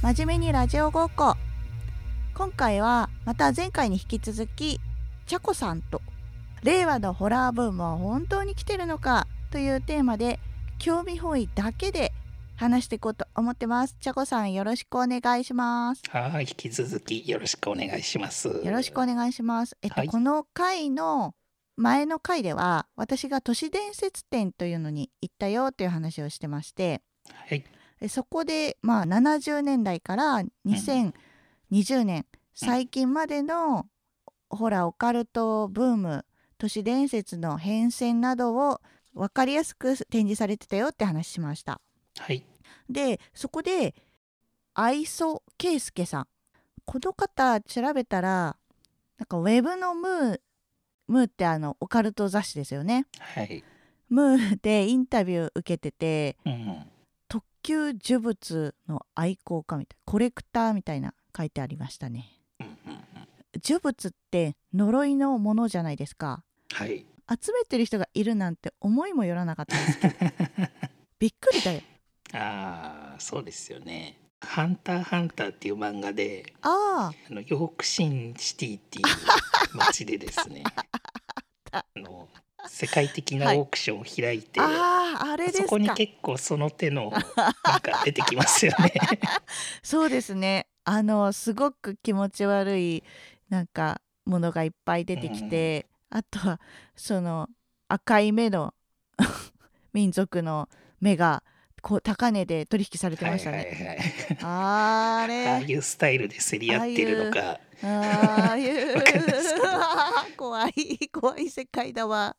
真面目にラジオごっこ。今回はまた前回に引き続きちゃこさんと令和のホラーブームは本当に来てるのかというテーマで興味本位だけで話していこうと思ってます。ちゃこさんよろしくお願いします。はい、引き続きよろしくお願いします。よろしくお願いします。えっと、はい。この回の前の回では私が都市伝説展というのに行ったよという話をしてましてはい、でそこでまあ70年代から2020年、最近までのほらオカルトブーム都市伝説の変遷などを分かりやすく展示されてたよって話しました。はい、でそこで愛想圭介さん。この方調べたらなんかウェブのムームーってあのオカルト雑誌ですよね。はい、ムーでインタビュー受けててうん、特級呪物の愛好家みたいコレクターみたいな書いてありましたね。呪物って呪いのものじゃないですか。はい、集めてる人がいるなんて思いもよらなかったですけど。びっくりだよ。ああ、そうですよね。ハンターハンターっていう漫画で、ああのヨークシンシティっていう街でですね、あの世界的なオークションを開いて、ああああれですかそこに結構その手のなんか出てきますよね。そうですねあのすごく気持ち悪いなんかものがいっぱい出てきて、あとはその赤い目の 民族の目がこう高値で取引されてましたね。はいはいはい。あああれいうスタイルで競り合ってるのか、ああいう 怖い怖い世界だわ。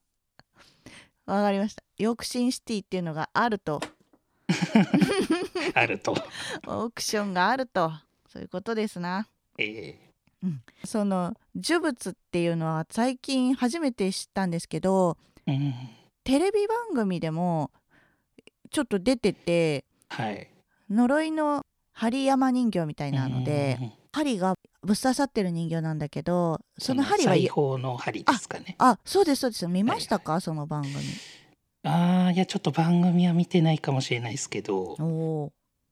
わかりました。ヨークシンシティっていうのがあるとあると。オークションがあるとそういうことですな。えその呪物っていうのは最近初めて知ったんですけどえうん、テレビ番組でもちょっと出ててはい。呪いの針山人形みたいなので、うん針がぶっ刺さってる人形なんだけどその針は裁縫の針ですかね。あそうですそうです。見ましたか、その番組。ああいやちょっと番組は見てないかもしれないですけど、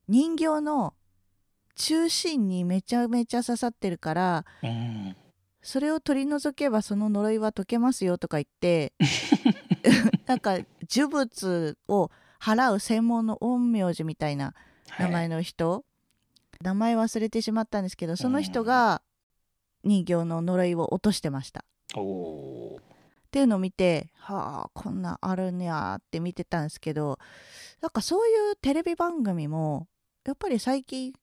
人形の中心にめちゃめちゃ刺さってるからうん、それを取り除けばその呪いは解けますよとか言って なんか呪物を払う専門の陰陽師みたいな名前の人、名前忘れてしまったんですけどその人が人形の呪いを落としてました。っていうのを見てはあこんなんあるんやって見てたんですけどなんかそういうテレビ番組もやっぱり最近、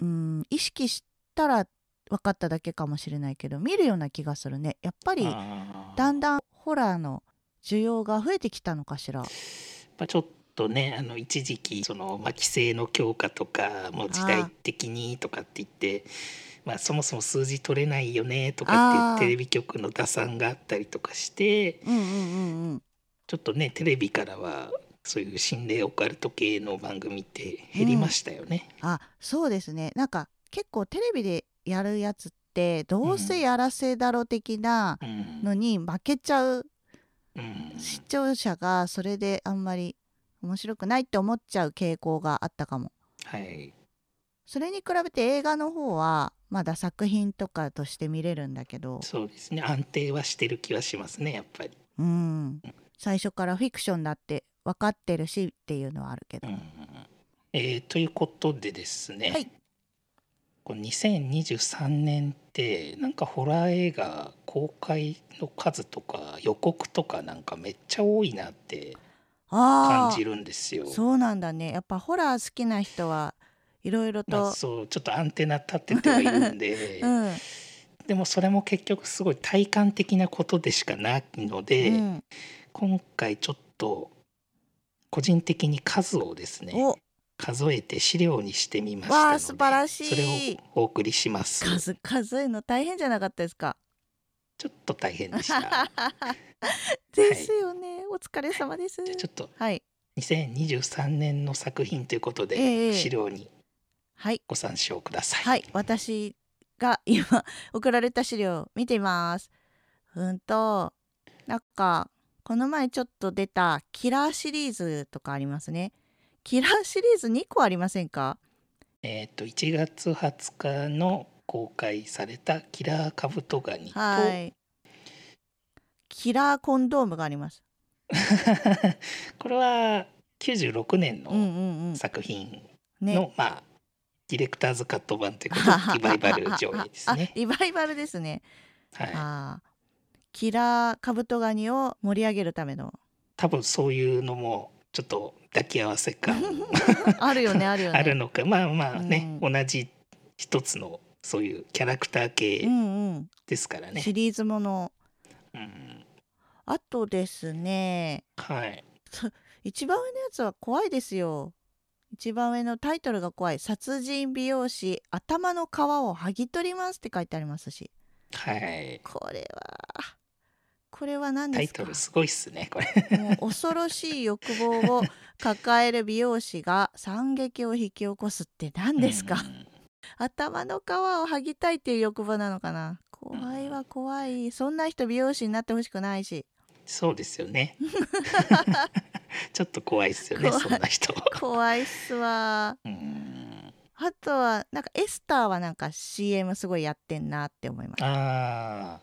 うん、意識したら分かっただけかもしれないけど見るような気がするね。やっぱりだんだんホラーの需要が増えてきたのかしら。やっぱちょっとねあの一時期その、まあ、規制の強化とかもう時代的にとかって言ってまあ、そもそも数字取れないよねとかってテレビ局の打算があったりとかしてうんうんうんうん。ちょっとねテレビからはそういう心霊オカルト系の番組って減りましたよね。あそうですね。なんか結構テレビでやるやつってどうせやらせだろ的なうん。のに負けちゃううん。視聴者がそれであんまり面白くないって思っちゃう傾向があったかも。はい。それに比べて映画の方はまだ作品とかとして見れるんだけど。そうですね。安定はしてる気はしますねやっぱり。うん。最初からフィクションだって分かってるしっていうのはあるけど、うん。えーということでですね、はい。この2023年ってなんかホラー映画公開の数とか予告とかなんかめっちゃ多いなって感じるんですよ。そうなんだね。やっぱホラー好きな人はいろいろまあ、と、そうちょっとアンテナ立ててはいるんで、うん。でもそれも結局すごい体感的なことでしかないので、うん、今回ちょっと個人的に数をですねお。数えて資料にしてみました素晴らしい。それをお送りします。数数えるの大変じゃなかったですか？ちょっと大変でした ですよね、お疲れ様です。じゃあちょっとはい。2023年の作品ということで、ええ資料にはい。ご参照ください、はい。私が今送られた資料を見ています。うんとなんかこの前ちょっと出たキラーシリーズとかありますね。キラーシリーズ2個ありませんか？えっ、と1月20日の公開されたキラーカブトガニと、はいキラーコンドームがあります。これは96年うんうのんうん。作品ね。の、まあディレクターズカット版ということで リバイバル上映ですあね。リバイバルですね、はい、あー。キラーカブトガニを盛り上げるための。多分そういうのもちょっと抱き合わせ感。あるよねあるよね。あるのか。まあまあね、う同じ一つのそういうキャラクターう系んうん。ですからね。シリーズもの。うん、あとですね。はい。一番上のやつは怖いですよ。一番上のタイトルが怖い。殺人美容師頭の皮を剥ぎ取りますって書いてありますし。はい。これはこれは何タイですか？トルすごいっすねこれ。もう恐ろしい欲望を抱える美容師が惨劇を引き起こすって何ですか、うん。頭の皮を剥ぎたいっていう欲望なのかな怖いわ怖いそんな人美容師になってほしくないしそうですよね。ちょっと怖いっすよねそんな人。怖いっすわ。うん。あとはなんかエスターはなんか CM すごいやってんなって思いますああ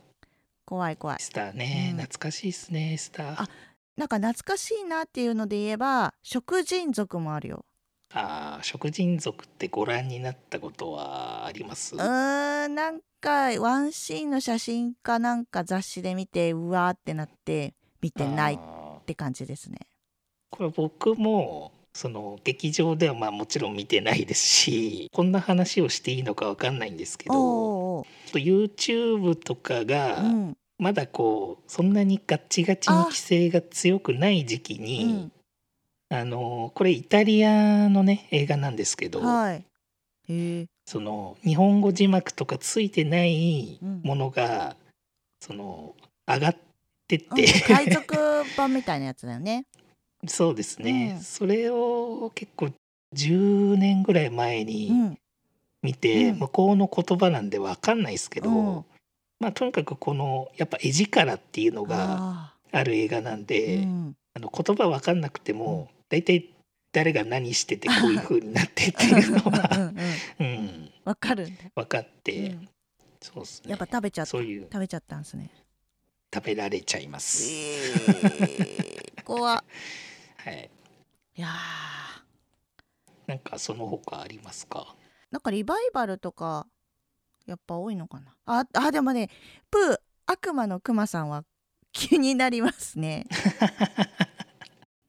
怖い怖い。スターね、うん。懐かしいっすねスター。あなんか懐かしいなっていうので言えば食人族もあるよ。ああ食人族ってご覧になったことはあります？うーんなんかワンシーンの写真かなんか雑誌で見てうわーってなって見てないって感じですね。これ僕もその劇場ではまあもちろん見てないですしこんな話をしていいのかわかんないんですけど YouTube とかがまだこうそんなにガッチガチに規制が強くない時期うにん。あのこれイタリアのね映画なんですけど、はいその日本語字幕とかついてないうん。ものが、その上がってっうんて、海賊版みたいなやつだよね。そうですね、うん。それを結構10年ぐらい前うにん。見て、うん。向こうの言葉なんでわかんないですけど、うん。まあとにかくこのやっぱ絵力っていうのがあある映画なんーで、うん。あの言葉わかんなくても大体誰が何しててこういう風になってっていうのうんは、うんうん。うん、わかるんだ。分かって、うん。そうですね。やっぱ食べちゃった。そういう。食べちゃったんですね。食べられちゃいます。えー、怖っ。はい。いやー。なんかその他ありますか？なんかリバイバルとかやっぱ多いのかな。ああでもねプー悪魔のクマさんは気になりますね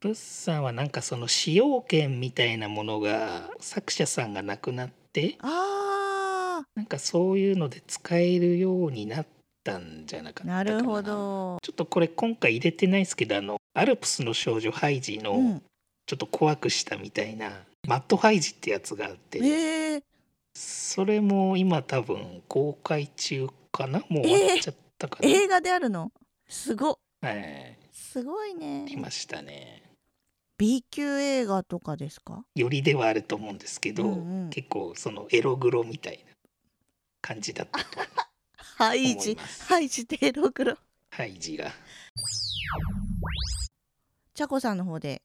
物産はなんかその使用権みたいなものが作者さんが亡くなってあなんかそういうので使えるようになったんじゃなかーったかな。なるほど。ちょっとこれ今回入れてないですけどあのアルプスの少女ハイジうのん。ちょっと怖くしたみたいな、マッドハイジってやつがあって、えー、それも今多分公開中かな？もう終わっちゃったかな、映画であるの？すごはい。すごいね。ましたね B 級映画とかですか？よりではあると思うんですけど、うんうん。結構そのエログロみたいな感じだったとハイジ思います。ハイジテーログロハイジが。チャコさんの方で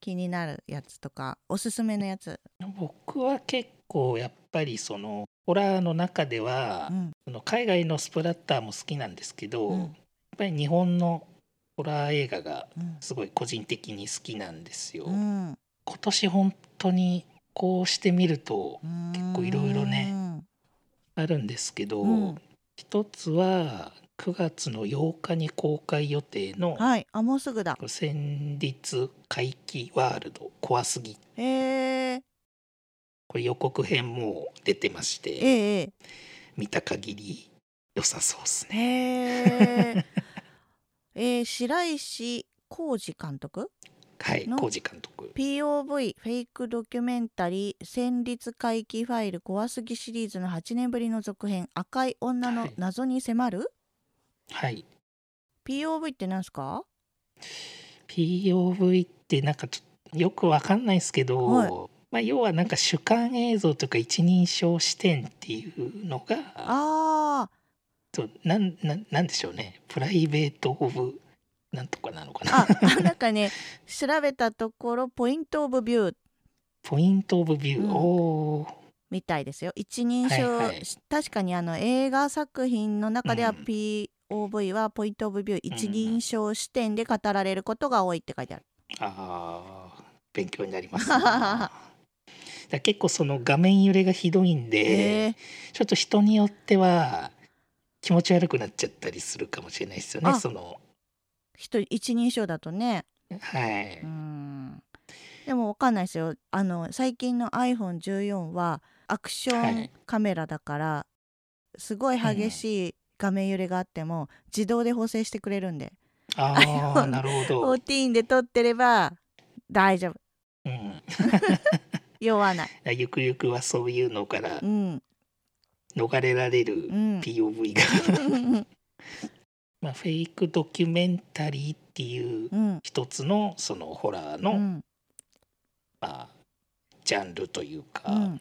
気になるやつとかおすすめのやつ。僕は結構やっぱりそのホラーの中では、うん。その海外のスプラッターも好きなんですけど、うん。やっぱり日本のホラー映画がうん。すごい個人的に好きなんですよ。うん。今年本当にこうしてみると結構いろいろねあるんですけど、うん。一つは9月の8日に公開予定のはいあもうすぐだ「戦慄怪奇ワールド怖すぎ。へえ」これ予告編もう出てましえてええ。見た限り良さそうですえね。へええー白石浩二監督？はいの？浩二監督。POV フェイクドキュメンタリー「戦慄回帰ファイル怖すぎ」シリーズの8年ぶりの続編「赤い女の謎に迫る」はい。POV って何すか？POV ってなんかちょっとよくわかんないですけど、はい。まあ、要はなんか主観映像とか一人称視点っていうのがあそうなんなんなんでしょうね。プライベート・オブなんとかなのかーな。ああなんかね調べたところポイントオブビュー。ポイント・オブ・ビュー、うん。おー。みたいですよ。一人称、はいはい。確かにあの映画作品の中ではうん。POV はポイントオブビュー。一人称視点で語られることが多いって書いてある。ああ勉強になります、ね。だ結構その画面揺れがひどいんで、えー。ちょっと人によっては気持ち悪くなっちゃったりするかもしれないですよね。あ。その。人一人称だとね。はい、うん。でもわかんないですよ。あの最近の iPhone14 はアクションはい。カメラだから、すごい激しい画面揺れがあっても自動で補正してくれるんで。ああなるほど。14で撮ってれば大丈夫。うん、酔わない。ゆくゆくはそういうのからうん逃れられるうん。POV が、まあ、フェイクドキュメンタリーっていううん。一つのそのホラーの、うん。まあ、ジャンルというか、うん。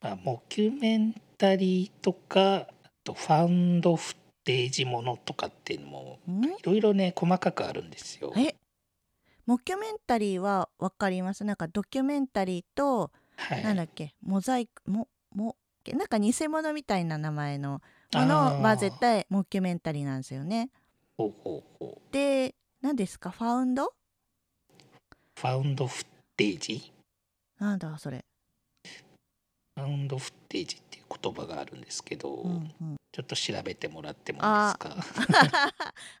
まあ、モキュメンタリーとかあとファウンドフッテージものとかっていうのもうん。いろいろね細かくあるんですよ。え？モキュメンタリーはわかります？なんかドキュメンタリーと、はい、なんだっけ？モザイクももなんか偽物みたいな名前のものを混ぜたモキュメンタリーなんですよね。ほうほうほうで何ですか？ファウンド？ファウンドフッテージ？なんだそれ。ファウンドフッテージっていう言葉があるんですけど、うんうん、ちょっと調べてもらってもいいですか？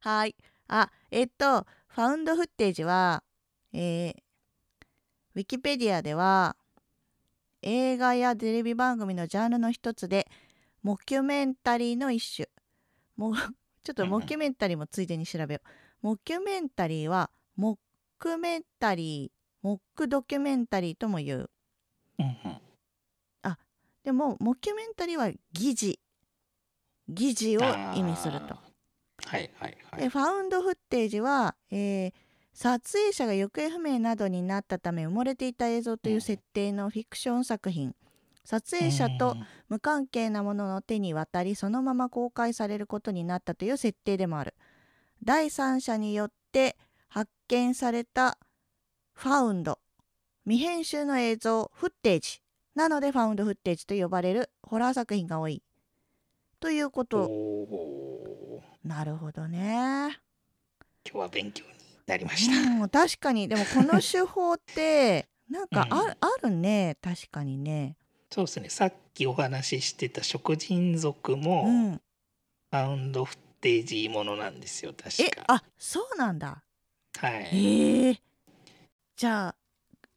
はい。あえっとファウンドフッテージは、えーウィキペディアでは映画やテレビ番組のジャンルの一つでモキュメンタリーの一種もう ちょっとモキュメンタリーもついでに調べよう。モキュメンタリーはモックメンタリーモックドキュメンタリーとも言う。うんうんでもモキュメンタリーは疑似疑似を意味すると。はいはいはい。でファウンドフッテージは、えー撮影者が行方不明などになったため埋もれていた映像という設定のフィクション作品、撮影者とうん無関係なものの手に渡りそのまま公開されることになったという設定でもある。第三者によって発見されたファウンド未編集の映像フッテージ。なのでファウンドフッテージと呼ばれるホラー作品が多い。ということ。なるほどね。今日は勉強になりました。うん、確かにでもこの 手法ってなんかあ,、うんあるね確かにね。そうですね。さっきお話ししてた食人族も、うウンドフッテージものなんですよ確えか。あそうなんだ。はい。ええじゃあ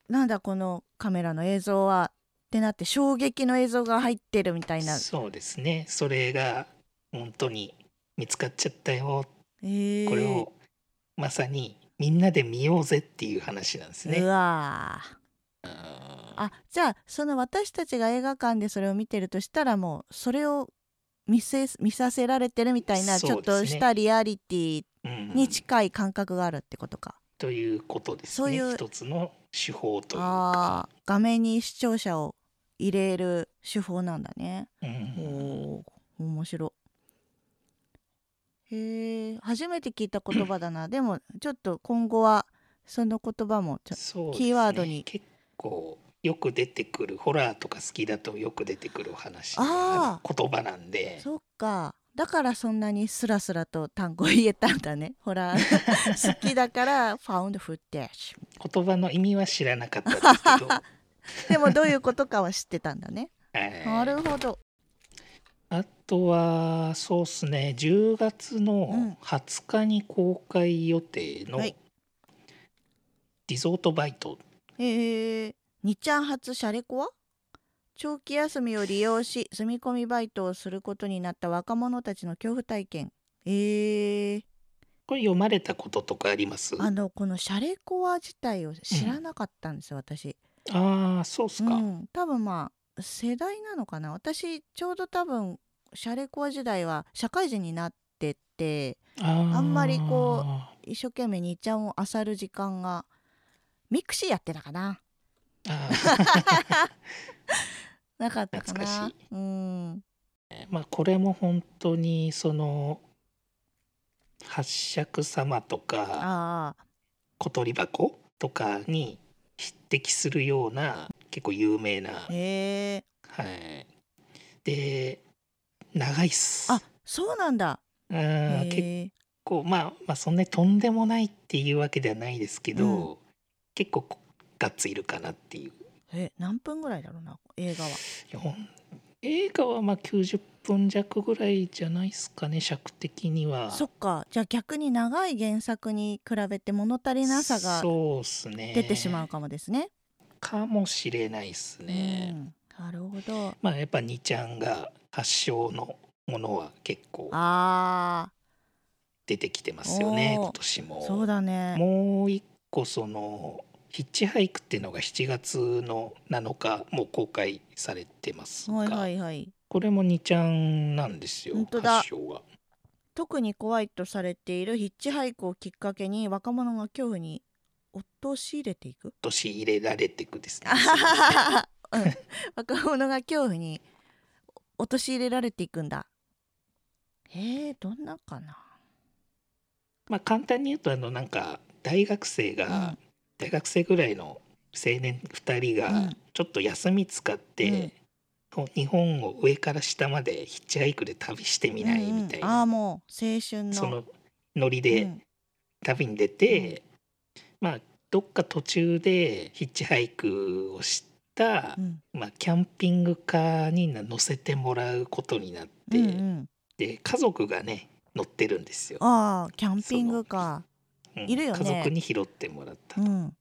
なんだこのカメラの映像はってなって衝撃の映像が入ってるみたいな。そうですね。それが本当に見つかっちゃったよ。ええこれをまさにみんなで見ようぜっていう話なんですうね。うんあじゃあその私たちが映画館でそれを見てるとしたらもうそれを見せ見させられてるみたいなちょっとしたリアリティうんに近い感覚があるってことか。ということですね。そういう一つの手法というあか。ー画面に視聴者を入れる手法なんだね。うんおー面白い。へえ初めて聞いた言葉だな。でもちょっと今後はその言葉もちょね。キーワードに。結構よく出てくるホラーとか好きだとよく出てくるお話あ言葉なんで。そっか。だからそんなにスラスラと単語言えたんだね。ほら 好きだからファウンドフッテージ。言葉の意味は知らなかったですけど。でもどういうことかは知ってたんだね。は いなるほど。あとはそうっすね。10月うん。の20日に公開予定のはい。リゾートバイト。え。ー、にちゃん初シャレコは長期休みを利用し住み込みバイトをすることになった若者たちの恐怖体験。え。ー、これ読まれたこととかあります？あのこのシャレコア自体を知らなかったんですよ、私。ああそうっすか、うん、多分まあ世代なのかな。私ちょうど多分シャレコア時代は社会人になっててあんまりこ一生懸命2ちゃんを漁る時間が mixi やってたかな。なかったかな。うん。まあこれも本当にその八尺様とか小鳥箱とかに匹敵するような結構有名な、はい。で長いっす。あそうなんだあー結構まあまあそんなにとんでもないっていうわけではないですけど、う結構ガッツいるかなっていう。え何分ぐらいだろうな映画は映画はまあ90分弱ぐらいじゃないですかね尺的には。そっかじゃあ逆に長い原作に比べて物足りなさがそうっすね出てしまうかもですね。かもしれないっすね。うんなるほど。まあやっぱ2ちゃんが発祥のものは結構あ出てきてますよねおー今年も。あそうだね。もう一個そのヒッチハイクっていうのが7月の7日もう公開されてますが、はいはいはい。これも2ちゃんなんですよ本当だ発祥が。特に怖いとされているヒッチハイクをきっかけに若者が恐怖に陥れていく年入れられていくですね。うん。若者が恐怖に陥れられていくんだ。えー、どんなかな？まあ簡単に言うとあのなんか大学生が、うん。大学生ぐらいの青年2人がうん。ちょっと休み使って、日本を上から下までヒッチハイクで旅してみないみたいうん。うんあもう青春の。そのノリでうん。旅に出て、まあどっか途中でヒッチハイクをした、うん。まあ、キャンピングカーに乗せてもらうことになって、うんうん、で家族がね乗ってるんですよ。ああキャンピングカうんいるよね。家族に拾ってもらったー。うん。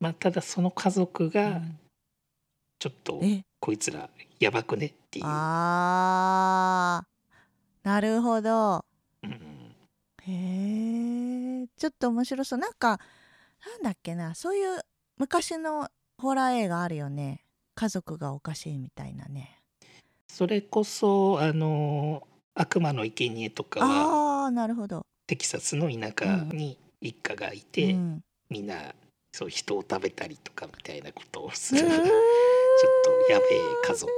まあ、ただその家族うがん。ちょっとえ？こいつらやばくねっていう、あーなるほど。うん。へえ。ちょっと面白そう。なんかなんだっけな。そういう昔のホラー映画あるよね。家族がおかしいみたいなね。それこそあの悪魔の生贄とかはああなるほど、テキサスの田舎に一家がいて、うん、みんなそう人を食べたりとかみたいなことをする、うー。ちょっとやべえ家族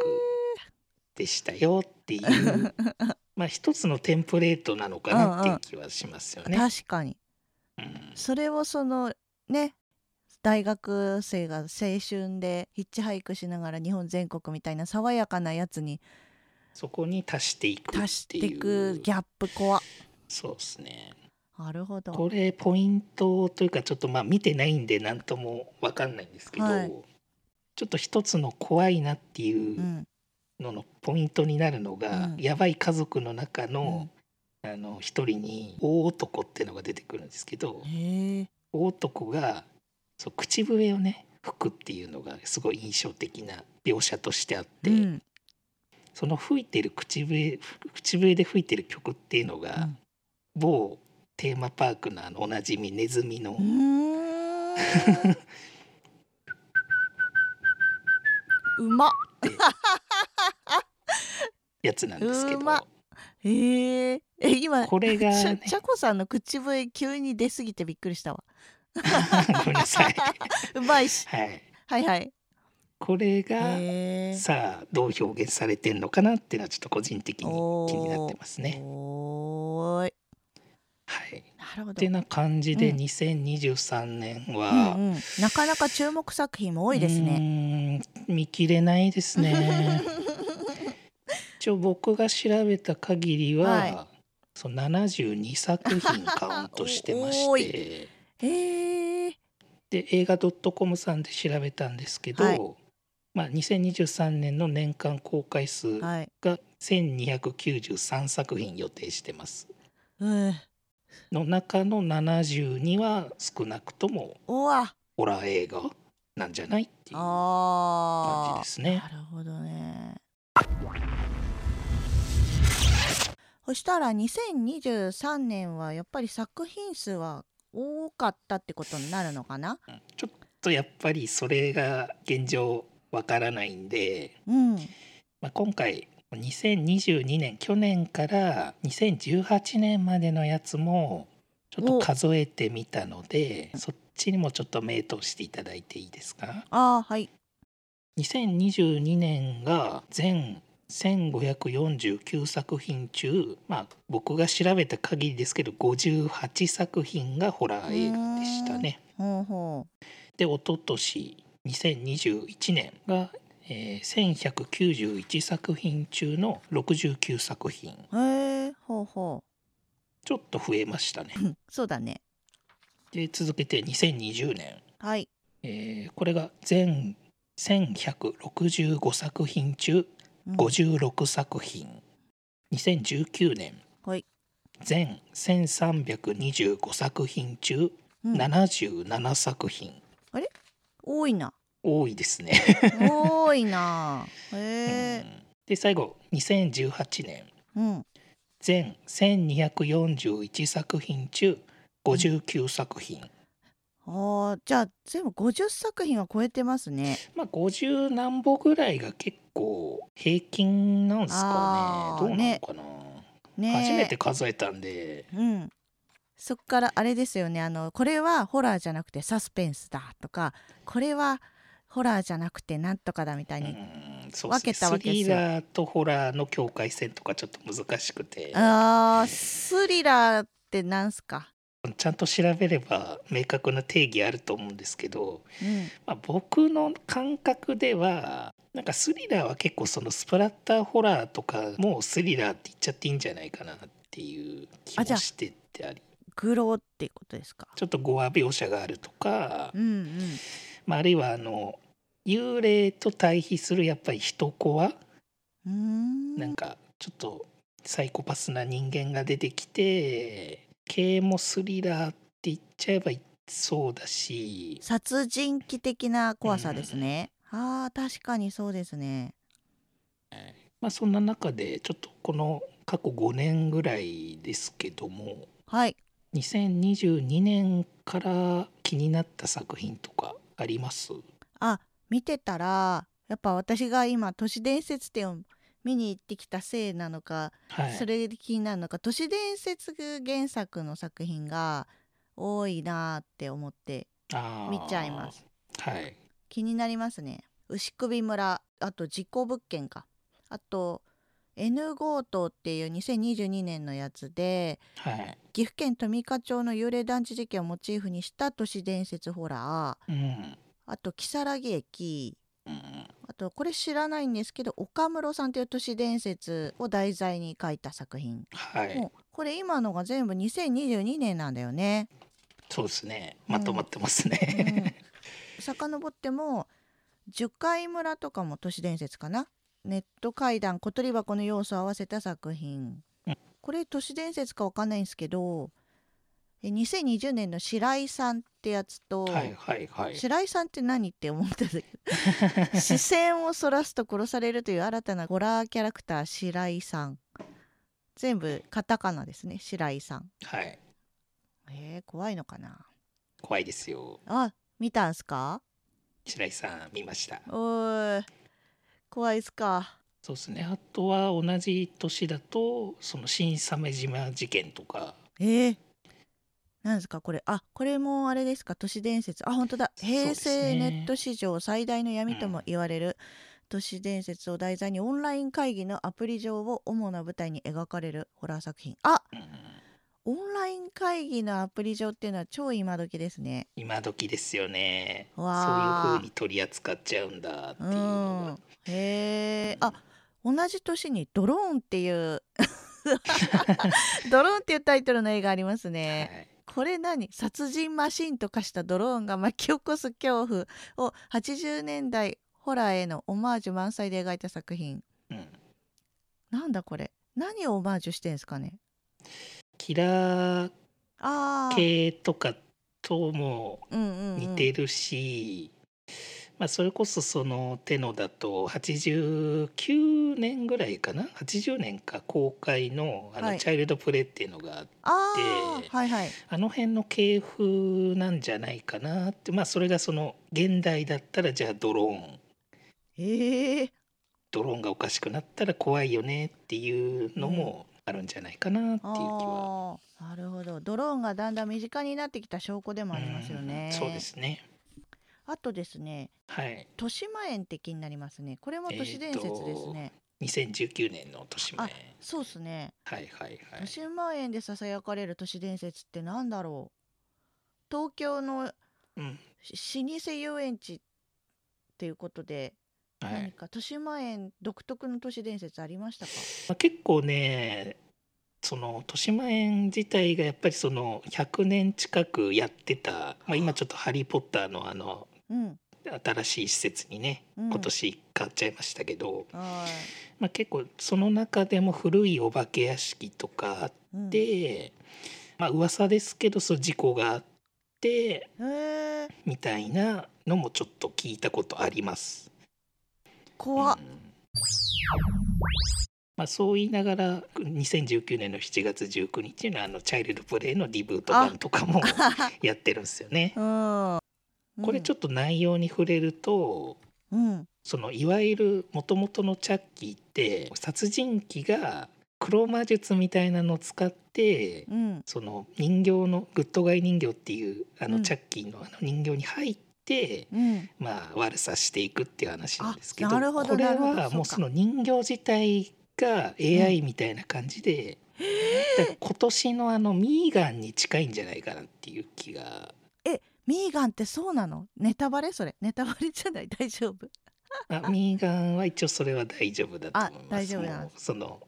でしたよっていう。まあ一つのテンプレートなのかなっていう気はしますよね。確かに。うん。それをそのね大学生が青春でヒッチハイクしながら日本全国みたいな爽やかなやつにそこに足していく足しっていくギャップ怖そうですね。なるほど。これポイントというかちょっとまあ見てないんで何とも分かんないんですけど、はい。ちょっと一つの怖いなっていううん。ののポイントになるのが、うん。やばい家族の中の,、あの一人に大男っていうのが出てくるんですけど大男がそう口笛をね吹くっていうのがすごい印象的な描写としてあって、うん。その吹いてる口笛口笛で吹いてる曲っていうのが、うん。某テーマパークのあのおなじみネズミのうま。っやつなんですけど。うま。へええ今これがねちゃこさんの口笛急に出過ぎてびっくりしたわごめんなさい。うまいしはい、はいはいこれがさあどう表現されてんのかなっていうのはちょっと個人的に気になってますね。はい、なるほどってな感じでうん2023年うんは、うん、なかなか注目作品も多いですね。ね。見切れないですね。一応僕が調べた限りは、はそう72作品カウントしてま多して。へえ。で映画 .com さんで調べたんですけど、はいまあ、2023年の年間公開数はい。が1293作品予定してます。うん。の中の72は少なくとも。ホラー映画なんじゃないっていう。感じですねなるほどね。そしたら2023年はやっぱり作品数は多かったってことになるのかな？うんちょっとやっぱりそれが現状わからないんで、うん。まあ、今回2022年去年から2018年までのやつもちょっと数えてみたのでそっちにもちょっと目通していただいていいですか？ああ、はい。2022年が全1549作品中、まあ、僕が調べた限りですけど58作品がホラー映画でしたね。ほうほで一昨年2021年が、えー、1191作品中の69作品。へえほうほちょっと増えましたね。う そうだね。で続けて2020年、はい。えーこれが全1165作品中うん56作品、2019年。はい。全1325作品中うん。77作品、多いな。多いですね、多いな。へえうん。で最後2018年。うん。全1241作品中59作品、あーじゃあ全部50作品は超えてますね。まあ50何歩ぐらいが結構平均なんですあーかねどうなのかな、ね。初めて数えたんで。うん。そっからあれですよね。あのこれはホラーじゃなくてサスペンスだとかこれはホラーじゃなくてなんとかだみたいに、うんそう分けたわけですリラーとホラーの境界線とかちょっと難しくて。あースリラーってなんすか、ちゃんと調べれば明確な定義あると思うんですけど、うん、まあ、僕の感覚ではなんかスリラーは結構そのスプラッターホラーとかもうスリラーって言っちゃっていいんじゃないかなっていう気もしてってあり。グロっていうことですか？ちょっと語話描写があるとか、うんうん。まあ、あるいはあの幽霊と対比するやっぱり人コア。うーん。なんかちょっとサイコパスな人間が出てきて系もスリラーって言っちゃえばそうだし。殺人鬼的な怖さですね、あー確かにそうですね。まあそんな中でちょっとこの過去5年ぐらいですけども。はい。2022年から気になった作品とかあります？あ見てたらやっぱ私が今都市伝説展を見に行ってきたせいなのか、はい。それで気になるのか都市伝説原作の作品が多いなーって思って見ちゃいます。はい。気になりますね。牛首村あと事故物件か。あと N 強盗っていう2022年のやつではい。岐阜県富加町の幽霊団地事件をモチーフにした都市伝説ホラー。うん。あと如月駅。うんあとこれ知らないんですけど岡室さんという都市伝説を題材に書いた作品、はい。これ今のが全部2022年なんだよね。そうですね。うん。まとまってますうね、ん、遡っても樹海村とかも都市伝説かな。ネット怪談小鳥箱の要素を合わせた作品、うん。これ都市伝説かわかんないんですけどえ2020年の白井さんってやつと、はいはいはい。白井さんって何って思ったんだけ？ど視線をそらすと殺されるという新たなホラーキャラクター白井さん。全部カタカナですね白井さん。はい。えー、怖いのかな？怖いですよ。あ見たんすか？白井さん見ました。おーい。怖いっすか。そうですね。あとは同じ年だとその新鮫島事件とか。えー、なんですかこれ。あこれもあれですか？都市伝説。あ本当だ。平成ネット史上最大の闇とも言われる、都市伝説を題材にオンライン会議のアプリ上を主な舞台に描かれるホラー作品。あうんオンライン会議のアプリ上っていうのは超今時ですね。今時ですよね。そういうわー風に取り扱っちゃうんだっていう。うのがん。へえあ同じ年に「ドローン」っていう。ドローンっていうタイトルの映画ありますね、はいこれ何？殺人マシンと化したドローンが巻き起こす恐怖を80年代ホラーへのオマージュ満載で描いた作品。うん。なんだこれ？何をオマージュしてんですかね？キラー。系とかともうんうん、うん、似てるし、まあ、それこそその手のだと89年ぐらいかな？80年か公開の「あはい。のチャイルドプレイ」っていうのがあってあーはいはい。あの辺の系譜なんじゃないかなってまあそれがその現代だったらじゃあドローン。ええ。ドローンがおかしくなったら怖いよねっていうのもあるんじゃないかなっていう気は。なるほど。ドローンがだんだん身近になってきた証拠でもありますよね。うんそうですね。あとですねはい。豊島園って気になりますねこれも都市伝説ですね、2019年の年前。そうっすねはいはいはい豊。島園でささやかれる都市伝説ってなんだろう東京のうん。し老舗遊園地っていうことで何か豊島園独特の都市伝説ありましたか？まあ、結構ねその豊島園自体がやっぱりその100年近くやってた、まあ、今ちょっと「ハリー・ポッター」のあのうん。新しい施設にねうん。今年変わっちゃいましたけど、はまあ、結構その中でも古いお化け屋敷とかあっい、うん、て、まあ噂ですけどそう事故があってみたいなのもちょっと聞いたことあります。怖っ。うん。まあ、そう言いながら2019年の7月19日のあのチャイルドプレイのリブート版とかもやってるんですよね。うんこれちょっと内容に触れるとうん。そのいわゆるもともとのチャッキーって殺人鬼が黒魔術みたいなのを使ってうん。その人形のグッドガイ人形っていうあうん。のチャッキーのあの人形に入って、うん。まあ悪さしていくっていう話なんですけどこれはもうその人形自体が AI みたいな感じで、今年のあのミーガンに近いんじゃないかなっていう気がミーガンってそうなの？ネタバレ？それ。ネタバレじゃない？大丈夫？あミーガンは一応それは大丈夫だと思います。あ大丈夫その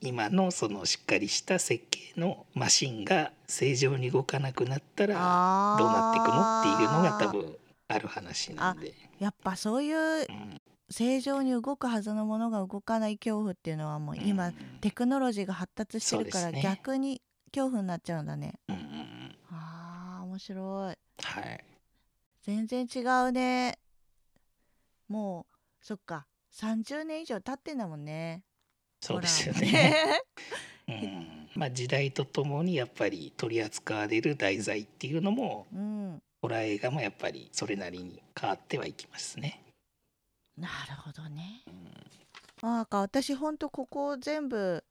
今のそのしっかりした設計のマシンが正常に動かなくなったらどうなっていくのっていうのが多分ある話なんで。やっぱそういううん。正常に動くはずのものが動かない恐怖っていうのはもう今、うん。テクノロジーが発達してるから逆に恐怖になっちゃうんだね。うん面白い。はい。全然違うね。もうそっか。30年以上経ってんだもんね。そうですよね。うん。まあ時代とともにやっぱり取り扱われる題材っていうのもうん。ホラー映画もやっぱりそれなりに変わってはいきますね。なるほどね。うん。なんか私ほんとここ全部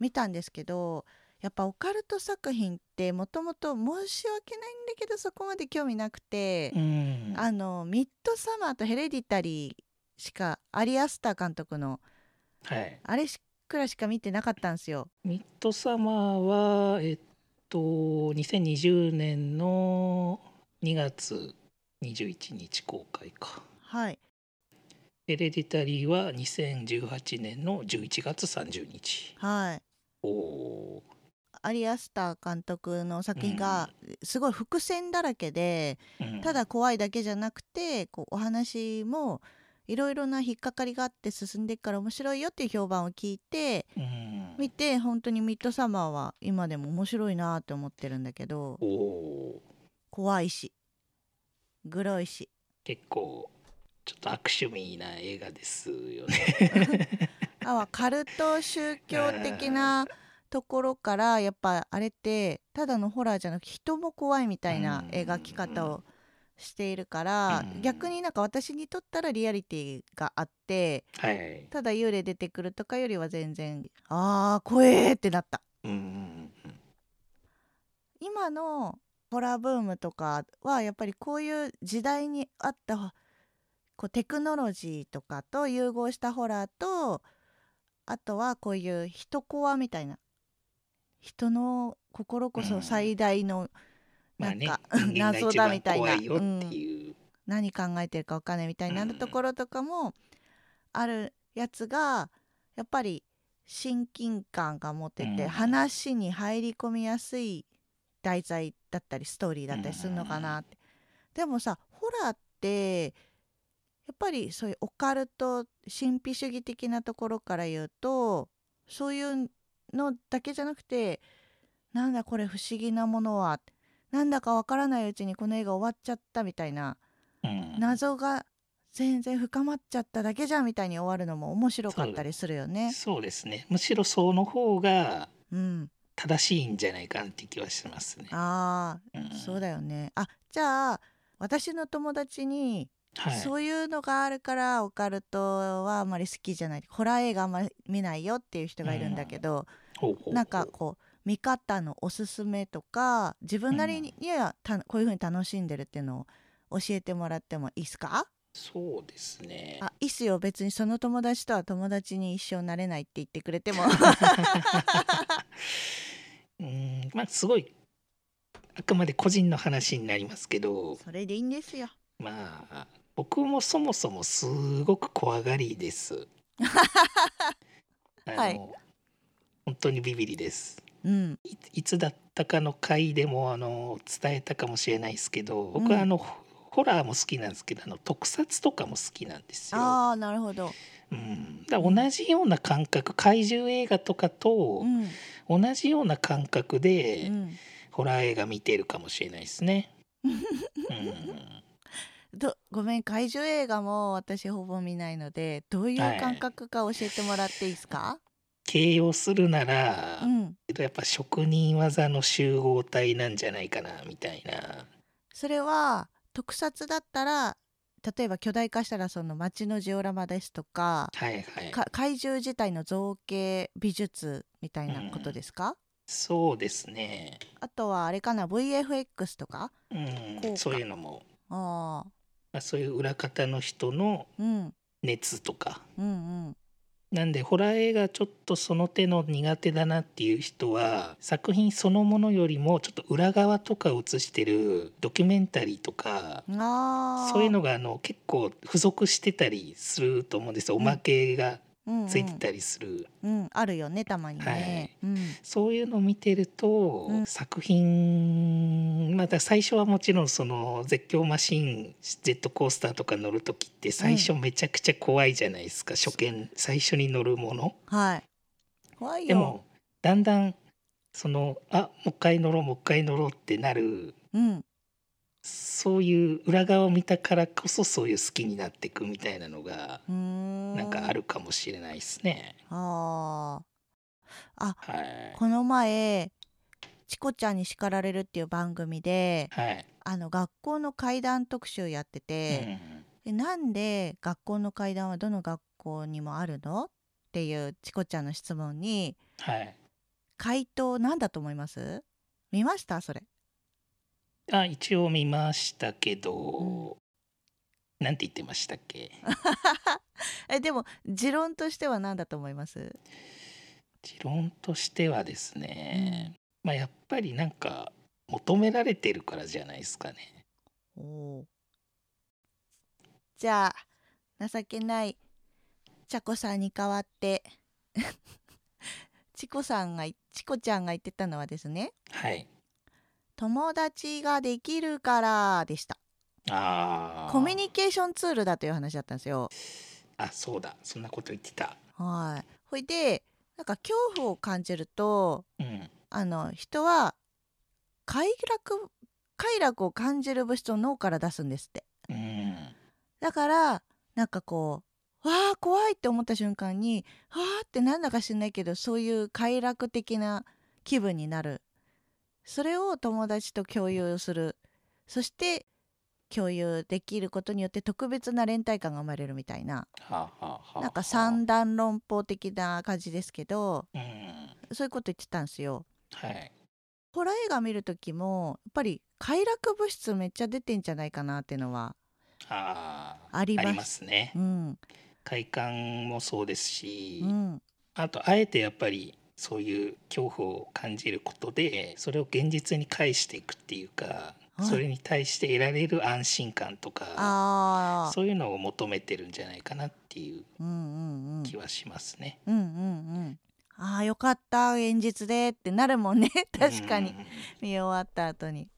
見たんですけどやっぱオカルト作品ってもともと申し訳ないんだけどそこまで興味なくて、うんあのミッドサマーとヘレディタリーしかアリアスター監督のはい。あれしくらいしか見てなかったんですよ。ミッドサマーはえっと2020年の2月21日公開か。はいヘレディタリーは2018年の11月30日。はいおおアリアスター監督の作品がすごい伏線だらけで、ただ怖いだけじゃなくてこうお話もいろいろな引っかかりがあって進んでいくから面白いよっていう評判を聞いてうん。見て本当にミッドサマーは今でも面白いなって思ってるんだけど怖いしグロいし。結構ちょっと悪趣味な映画ですよね。あはカルト宗教的な ところからやっぱあれってただのホラーじゃなくて人も怖いみたいな描き方をしているからうん逆になんか私にとったらリアリティがあってはい。ただ幽霊出てくるとかよりは全然あー怖えってなった。今のホラーブームとかはやっぱりこういう時代に合ったこうテクノロジーとかと融合したホラーとあとはこういう人コアみたいな人の心こそ最大のまあねなんか、人間が 謎だみたいな。う。何考えてるか分かんないみたいなところとかもあるやつがやっぱり親近感が持てて、うん。話に入り込みやすい題材だったりストーリーだったりするのかなって、でもさホラーってやっぱりそういうオカルト神秘主義的なところから言うとそういうのだけじゃなくてなんだこれ不思議なものはなんだかわからないうちにこの映画終わっちゃったみたいなうん謎が全然深まっちゃっただけじゃんみたいに終わるのも面白かったりするよね。そうですね。むしろその方がうん、正しいんじゃないかなって気はしますね。あうんあそうだよね。あじゃあ私の友達に、はい。そういうのがあるからオカルトはあまり好きじゃないホラー映画あんまり見ないよっていう人がいるんだけど、なんかこう見方のおすすめとか自分なりにはたこういう風に楽しんでるっていうのを教えてもらってもいいですか？そうですね。あいいっすよ。別にその友達とは友達に一生なれないって言ってくれても。うん、まあすごいあくまで個人の話になりますけど、それでいいんですよ。まあ僕もそもそもすごく怖がりです。あのはい本当にビビりです。うん。いいつだったかの回でもあの伝えたかもしれないですけど僕うん。はあの、ホラーも好きなんですけどあの特撮とかも好きなんですよ。ああなるほど。うん、だ同じような感覚怪獣映画とかとうん。同じような感覚で、うん。ホラー映画見てるかもしれないですね。うん、どごめん怪獣映画も私ほぼ見ないのでどういう感覚か教えてもらっていいですか、形容するなら、うん。やっぱ職人技の集合体なんじゃないかなみたいな。それは特撮だったら例えば巨大化したらその街のジオラマですとかはいはい。か怪獣自体の造形美術みたいなことですか、そうですね。あとはあれかな VFX とか？うん、そういうのも、ああ。まあ、そういう裏方の人のうん。熱とか。うんうんなんでホラー映画ちょっとその手の苦手だなっていう人は作品そのものよりもちょっと裏側とかを映してるドキュメンタリーとかそういうのがあの結構付属してたりすると思うんですよ。おまけがついてたりする、うん、うん、あるよねたまにね、うん。そういうのを見てると、うん。作品また最初はもちろんその絶叫マシーンジェットコースターとか乗る時って最初めちゃくちゃ怖いじゃないですか、初見最初に乗るもの。はい。怖いよ。でもだんだんそのあもう一回乗ろうもう一回乗ろうってなるうんそういう裏側を見たからこそそういう好きになっていくみたいなのがなんかあるかもしれないですね。あ。ーあはい、この前「チコちゃんに叱られる」っていう番組ではい。あの学校の怪談特集やってて、でなんで学校の怪談はどの学校にもあるの？っていうチコちゃんの質問にうんはい、回答なんだと思います？見ました？それあ一応見ましたけど、なんて言ってましたっけ？えでも持論としては何だと思います？持論としてはですね、まあやっぱりなんか求められてるからじゃないですかね。おー。じゃあ情けないちゃこさんに代わって チコさんがチコちゃんが言ってたのはですねはい友達ができるからでした。あー。コミュニケーションツールだという話だったんですよ。あそうだ。そんなこと言ってた。はい。ほいでなんか恐怖を感じるとうん。あの人は快楽快楽を感じる物質を脳から出すんですって。うん。だからなんかこうわあ怖いって思った瞬間にわーってなんだか知んないけどそういう快楽的な気分になるそれを友達と共有する。そして共有できることによって特別な連帯感が生まれるみたいな。はあはあはあなんか三段論法的な感じですけどうん。そういうこと言ってたんですよ。はい。ホラー映画見る時もやっぱり快楽物質めっちゃ出てんじゃないかなっていうのはあーあります。ありますね。うん。快感もそうですし、うん。あとあえてやっぱりそういう恐怖を感じることでそれを現実に返していくっていうか、はい。それに対して得られる安心感とかそういうのを求めてるんじゃないかなっていう気はしますね。うんうんうん。ああよかった現実でってなるもんね。確かに。うん。見終わった後に。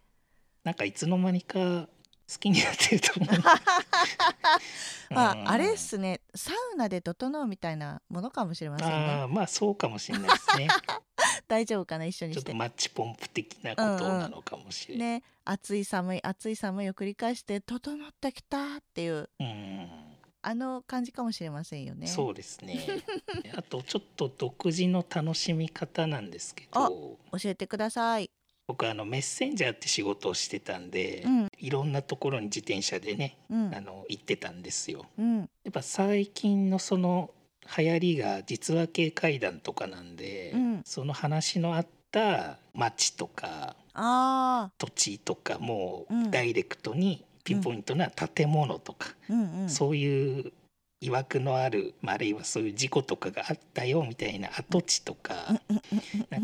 なんかいつの間にか好きになってると思う。まうん。ああれっすね。サウナで整うみたいなものかもしれませんね。あーまあそうかもしれないですね。大丈夫かな？一緒にちょっとマッチポンプ的なことなのかもしれない。ね。暑い寒い暑い寒いを繰り返して整ってきたっていう。うん。あの感じかもしれませんよね。そうですね。あとちょっと独自の楽しみ方なんですけあど、教えてください僕あのメッセンジャーって仕事をしてたんで、うん。いろんなところに自転車でね、うん。あの行ってたんですよ。うん。やっぱ最近のその流行りが実話系怪談とかなんで、うん。その話のあった町とかあ土地とかもうん。ダイレクトにピンポイントな建物とか、ーうんうん。そういう曰くのある、まあ、あるいはそういう事故とかがあったよみたいな跡地とか,、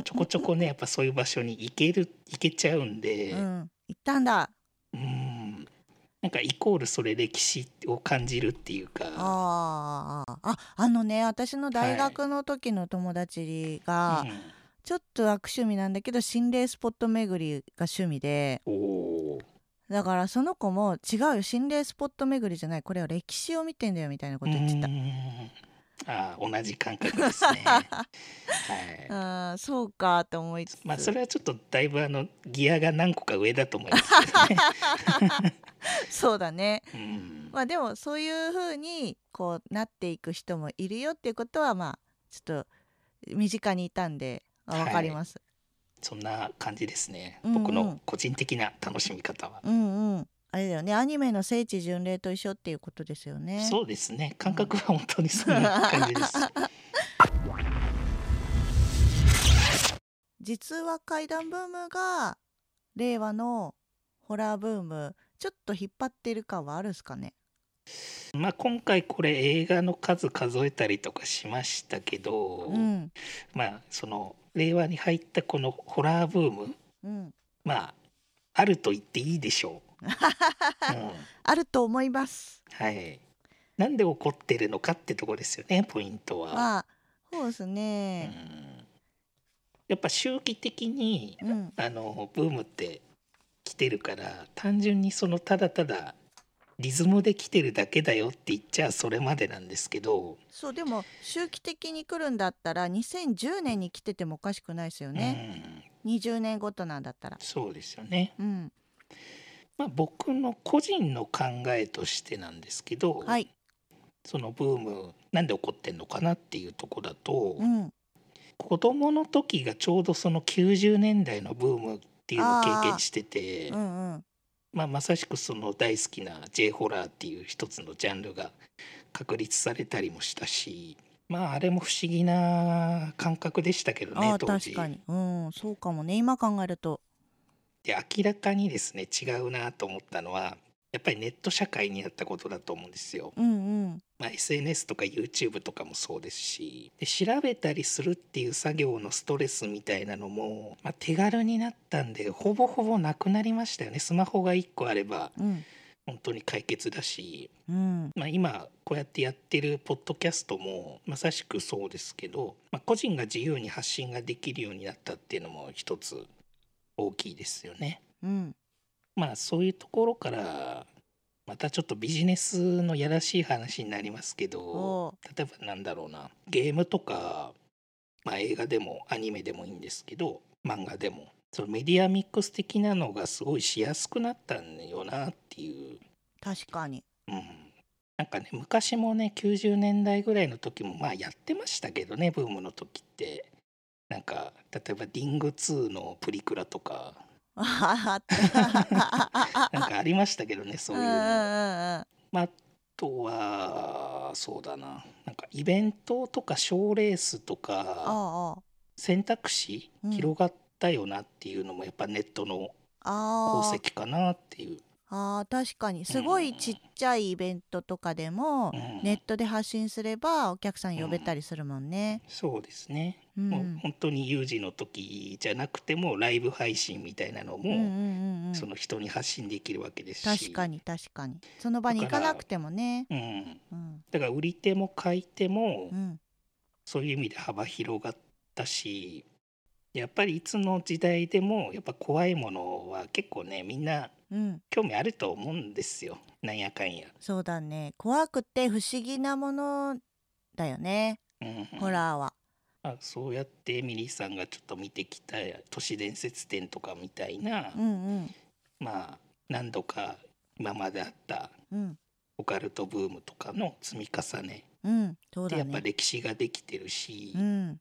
ちょこちょこねやっぱそういう場所に行ける行けちゃうんで、うん行ったんだ。うん。なんかイコールそれ歴史を感じるっていうか。あーああのね私の大学の時の友達が、うん。ちょっと悪趣味なんだけど心霊スポット巡りが趣味でだからその子も違うよ心霊スポット巡りじゃない。これは歴史を見てんだよみたいなこと言ってた。うーん。あ同じ感覚ですね。はい。あそうかと思いつつ、まあそれはちょっとだいぶあのギアが何個か上だと思いますけどね。そうだね。うん。まあでもそういう風にこうなっていく人もいるよっていうことはまあちょっと身近にいたんであはい。わかります、そんな感じですね。うんうん僕の個人的な楽しみ方は。うんうんあれだよねアニメの聖地巡礼と一緒っていうことですよねそうですね。感覚は本当にそんな感じです。実話怪談ブームが令和のホラーブームちょっと引っ張ってる感はあるんすかね？まあ今回これ映画の数数えたりとかしましたけど、うんまあその令和に入ったこのホラーブームうんまああると言っていいでしょう。う んあると思いますはい。なんで起こってるのかってとこですよね、ポイントは。まあそうですうねんやっぱ周期的にうんあのブームって来てるから単純にそのただただリズムで来てるだけだよって言っちゃそれまでなんですけど、そうでも周期的に来るんだったら2010年に来ててもおかしくないですよね、うん、20年ごとなんだったら。そうですよね。うん。まあ、僕の個人の考えとしてなんですけど、はい。そのブームなんで起こってんのかなっていうとこだと、うん。子供の時がちょうどその90年代のブームっていうのを経験してて、うんうんまあ、まさしくその大好きな J ホラーっていう一つのジャンルが確立されたりもしたしまああれも不思議な感覚でしたけどね当時。確かに。うんそうかもね。今考えると。で明らかにですね違うなと思ったのはやっぱりネット社会になったことだと思うんですよ。うんうんまあ、SNS とか YouTube とかもそうですしで調べたりするっていう作業のストレスみたいなのも、まあ、手軽になったんでほぼほぼなくなりましたよね。スマホが1個あればうん。本当に解決だし、うん。まあ、今こうやってやってるポッドキャストもまさしくそうですけど、まあ、個人が自由に発信ができるようになったっていうのも一つ大きいですよね。うん。まあそういうところからまたちょっとビジネスのやらしい話になりますけどお例えばなんだろうな。ゲームとか、まあ、映画でもアニメでもいいんですけど漫画でも。そのメディアミックス的なのがすごいしやすくなったんよなっていう、確かに。うん、なんかね昔もね90年代ぐらいの時もまあやってましたけどねブームの時って。なんか例えば「リング2」のプリクラとか なんかありましたけどねそういうの。あ、あとはそうだな。なんかイベントとか賞レースとか選択肢うん広がったよなっていうのもやっぱネットの功績かなっていう。あー確かに。すごいちっちゃいイベントとかでもうん。ネットで発信すればお客さん呼べたりするもんね。そうですね、うん。もう本当に有事の時じゃなくてもライブ配信みたいなのも、うんうんうんうんその人に発信できるわけですし。確かに確かに。その場に行かなくてもね。うん、うん。だから売り手も買い手もうん。そういう意味で幅広がったしやっぱりいつの時代でもやっぱ怖いものは結構ねみんなうん。興味あると思うんですよ。なんやかんや。そうだね。怖くて不思議なものだよね。うん。ホラーは。まあ、そうやってエミリーさんがちょっと見てきた都市伝説展とかみたいな、うんうん。まあ何度か今まであったうん。オカルトブームとかの積み重ねうんそうだでやっぱね。歴史ができてるし、うん。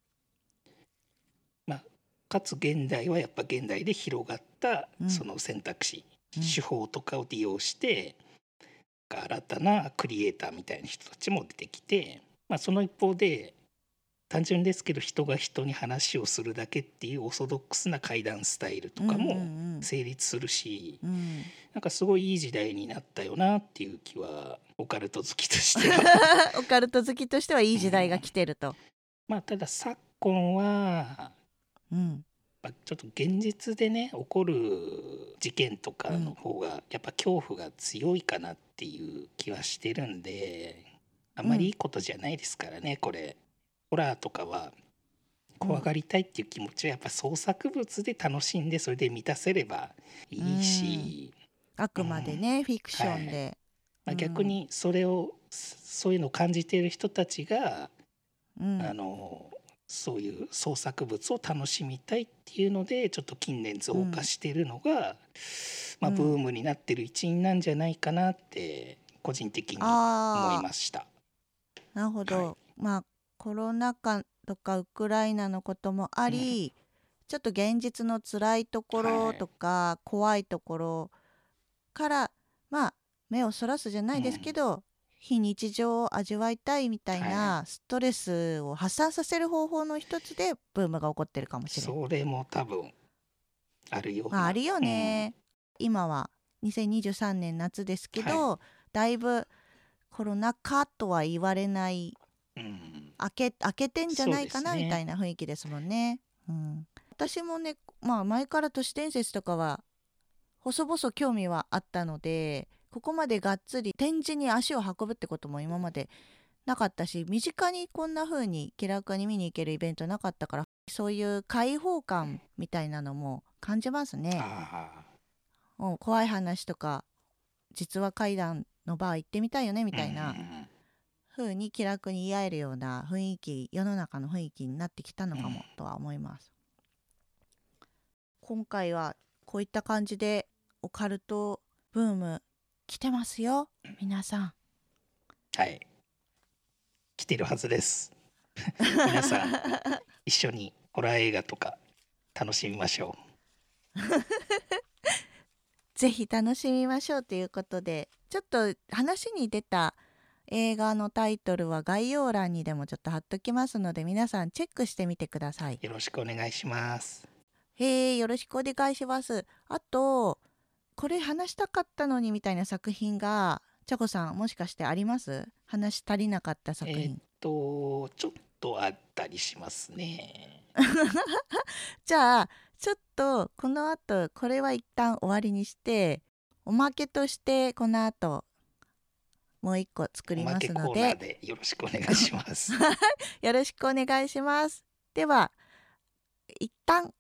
まあ、かつ現代はやっぱ現代で広がったうん。その選択肢、うん。手法とかを利用して新たなクリエイターみたいな人たちも出てきて、まあ、その一方で単純ですけど人が人に話をするだけっていうオーソドックスな怪談スタイルとかうんもうん。成立するし、うん。うんなんかすごいいい時代になったよなっていう気はオカルト好きとしては。オカルト好きとしてはいい時代が来てると。まあただ昨今はうん。ぱちょっと現実でね起こる事件とかの方がやっぱ恐怖が強いかなっていう気はしてるんであんまりいいことじゃないですからね、これホラーとかは怖がりたいっていう気持ちはやっぱ創作物で楽しんでそれで満たせればいいし、あくまでね、フィクションで、まあ、逆にそれを、そういうのを感じている人たちが、うん。あのそういう創作物を楽しみたいっていうのでちょっと近年増加してるのが、まあ、うんブームになってる一因なんじゃないかなって個人的に思いました。なるほど、はい。まあコロナ禍とかウクライナのこともあり、ちょっと現実の辛いところとか、怖いところからまあ目をそらすじゃないですけど、非日常を味わいたいみたいなストレスを発散させる方法の一つでブームが起こってるかもしれない。それも多分あるよあ、あるよね、今は2023年夏ですけど、だいぶコロナ禍とは言われないうん。うん開け開けてんじゃないかな、みたいな雰囲気ですもんね。うん、私もね、まあ、前から都市伝説とかは細々興味はあったのでここまでがっつり展示に足を運ぶってことも今までなかったし身近にこんな風に気楽に見に行けるイベントなかったからそういう開放感みたいなのも感じますね。あもう怖い話とか実話怪談のバー行ってみたいよねみーたいな風に気楽に言い合えるような雰囲気世の中の雰囲気になってきたのかもとは思います。今回はこういった感じでオカルトブーム来てますよ皆さん。はい来てるはずです 皆さん一緒にホラー映画とか楽しみましょ ぜひ楽しみましょうということでちょっと話に出た映画のタイトルは概要欄にでもちょっと貼っときますので皆さんチェックしてみてください。うよろしくお願いしますへえよろしくお願いします。あとこれ話したかったのにみたいな作品がちゃこさんもしかしてあります？話し足りなかった作えーっ品。とちょっとあったりしますね じゃあちょっとこの後これは一旦終わりにしておまけとしてこの後もう一個作りおますのででよろしくお願いします よろしくお願いします。では一旦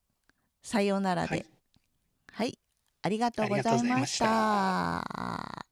さようならで。はいはい、ありがとうございました。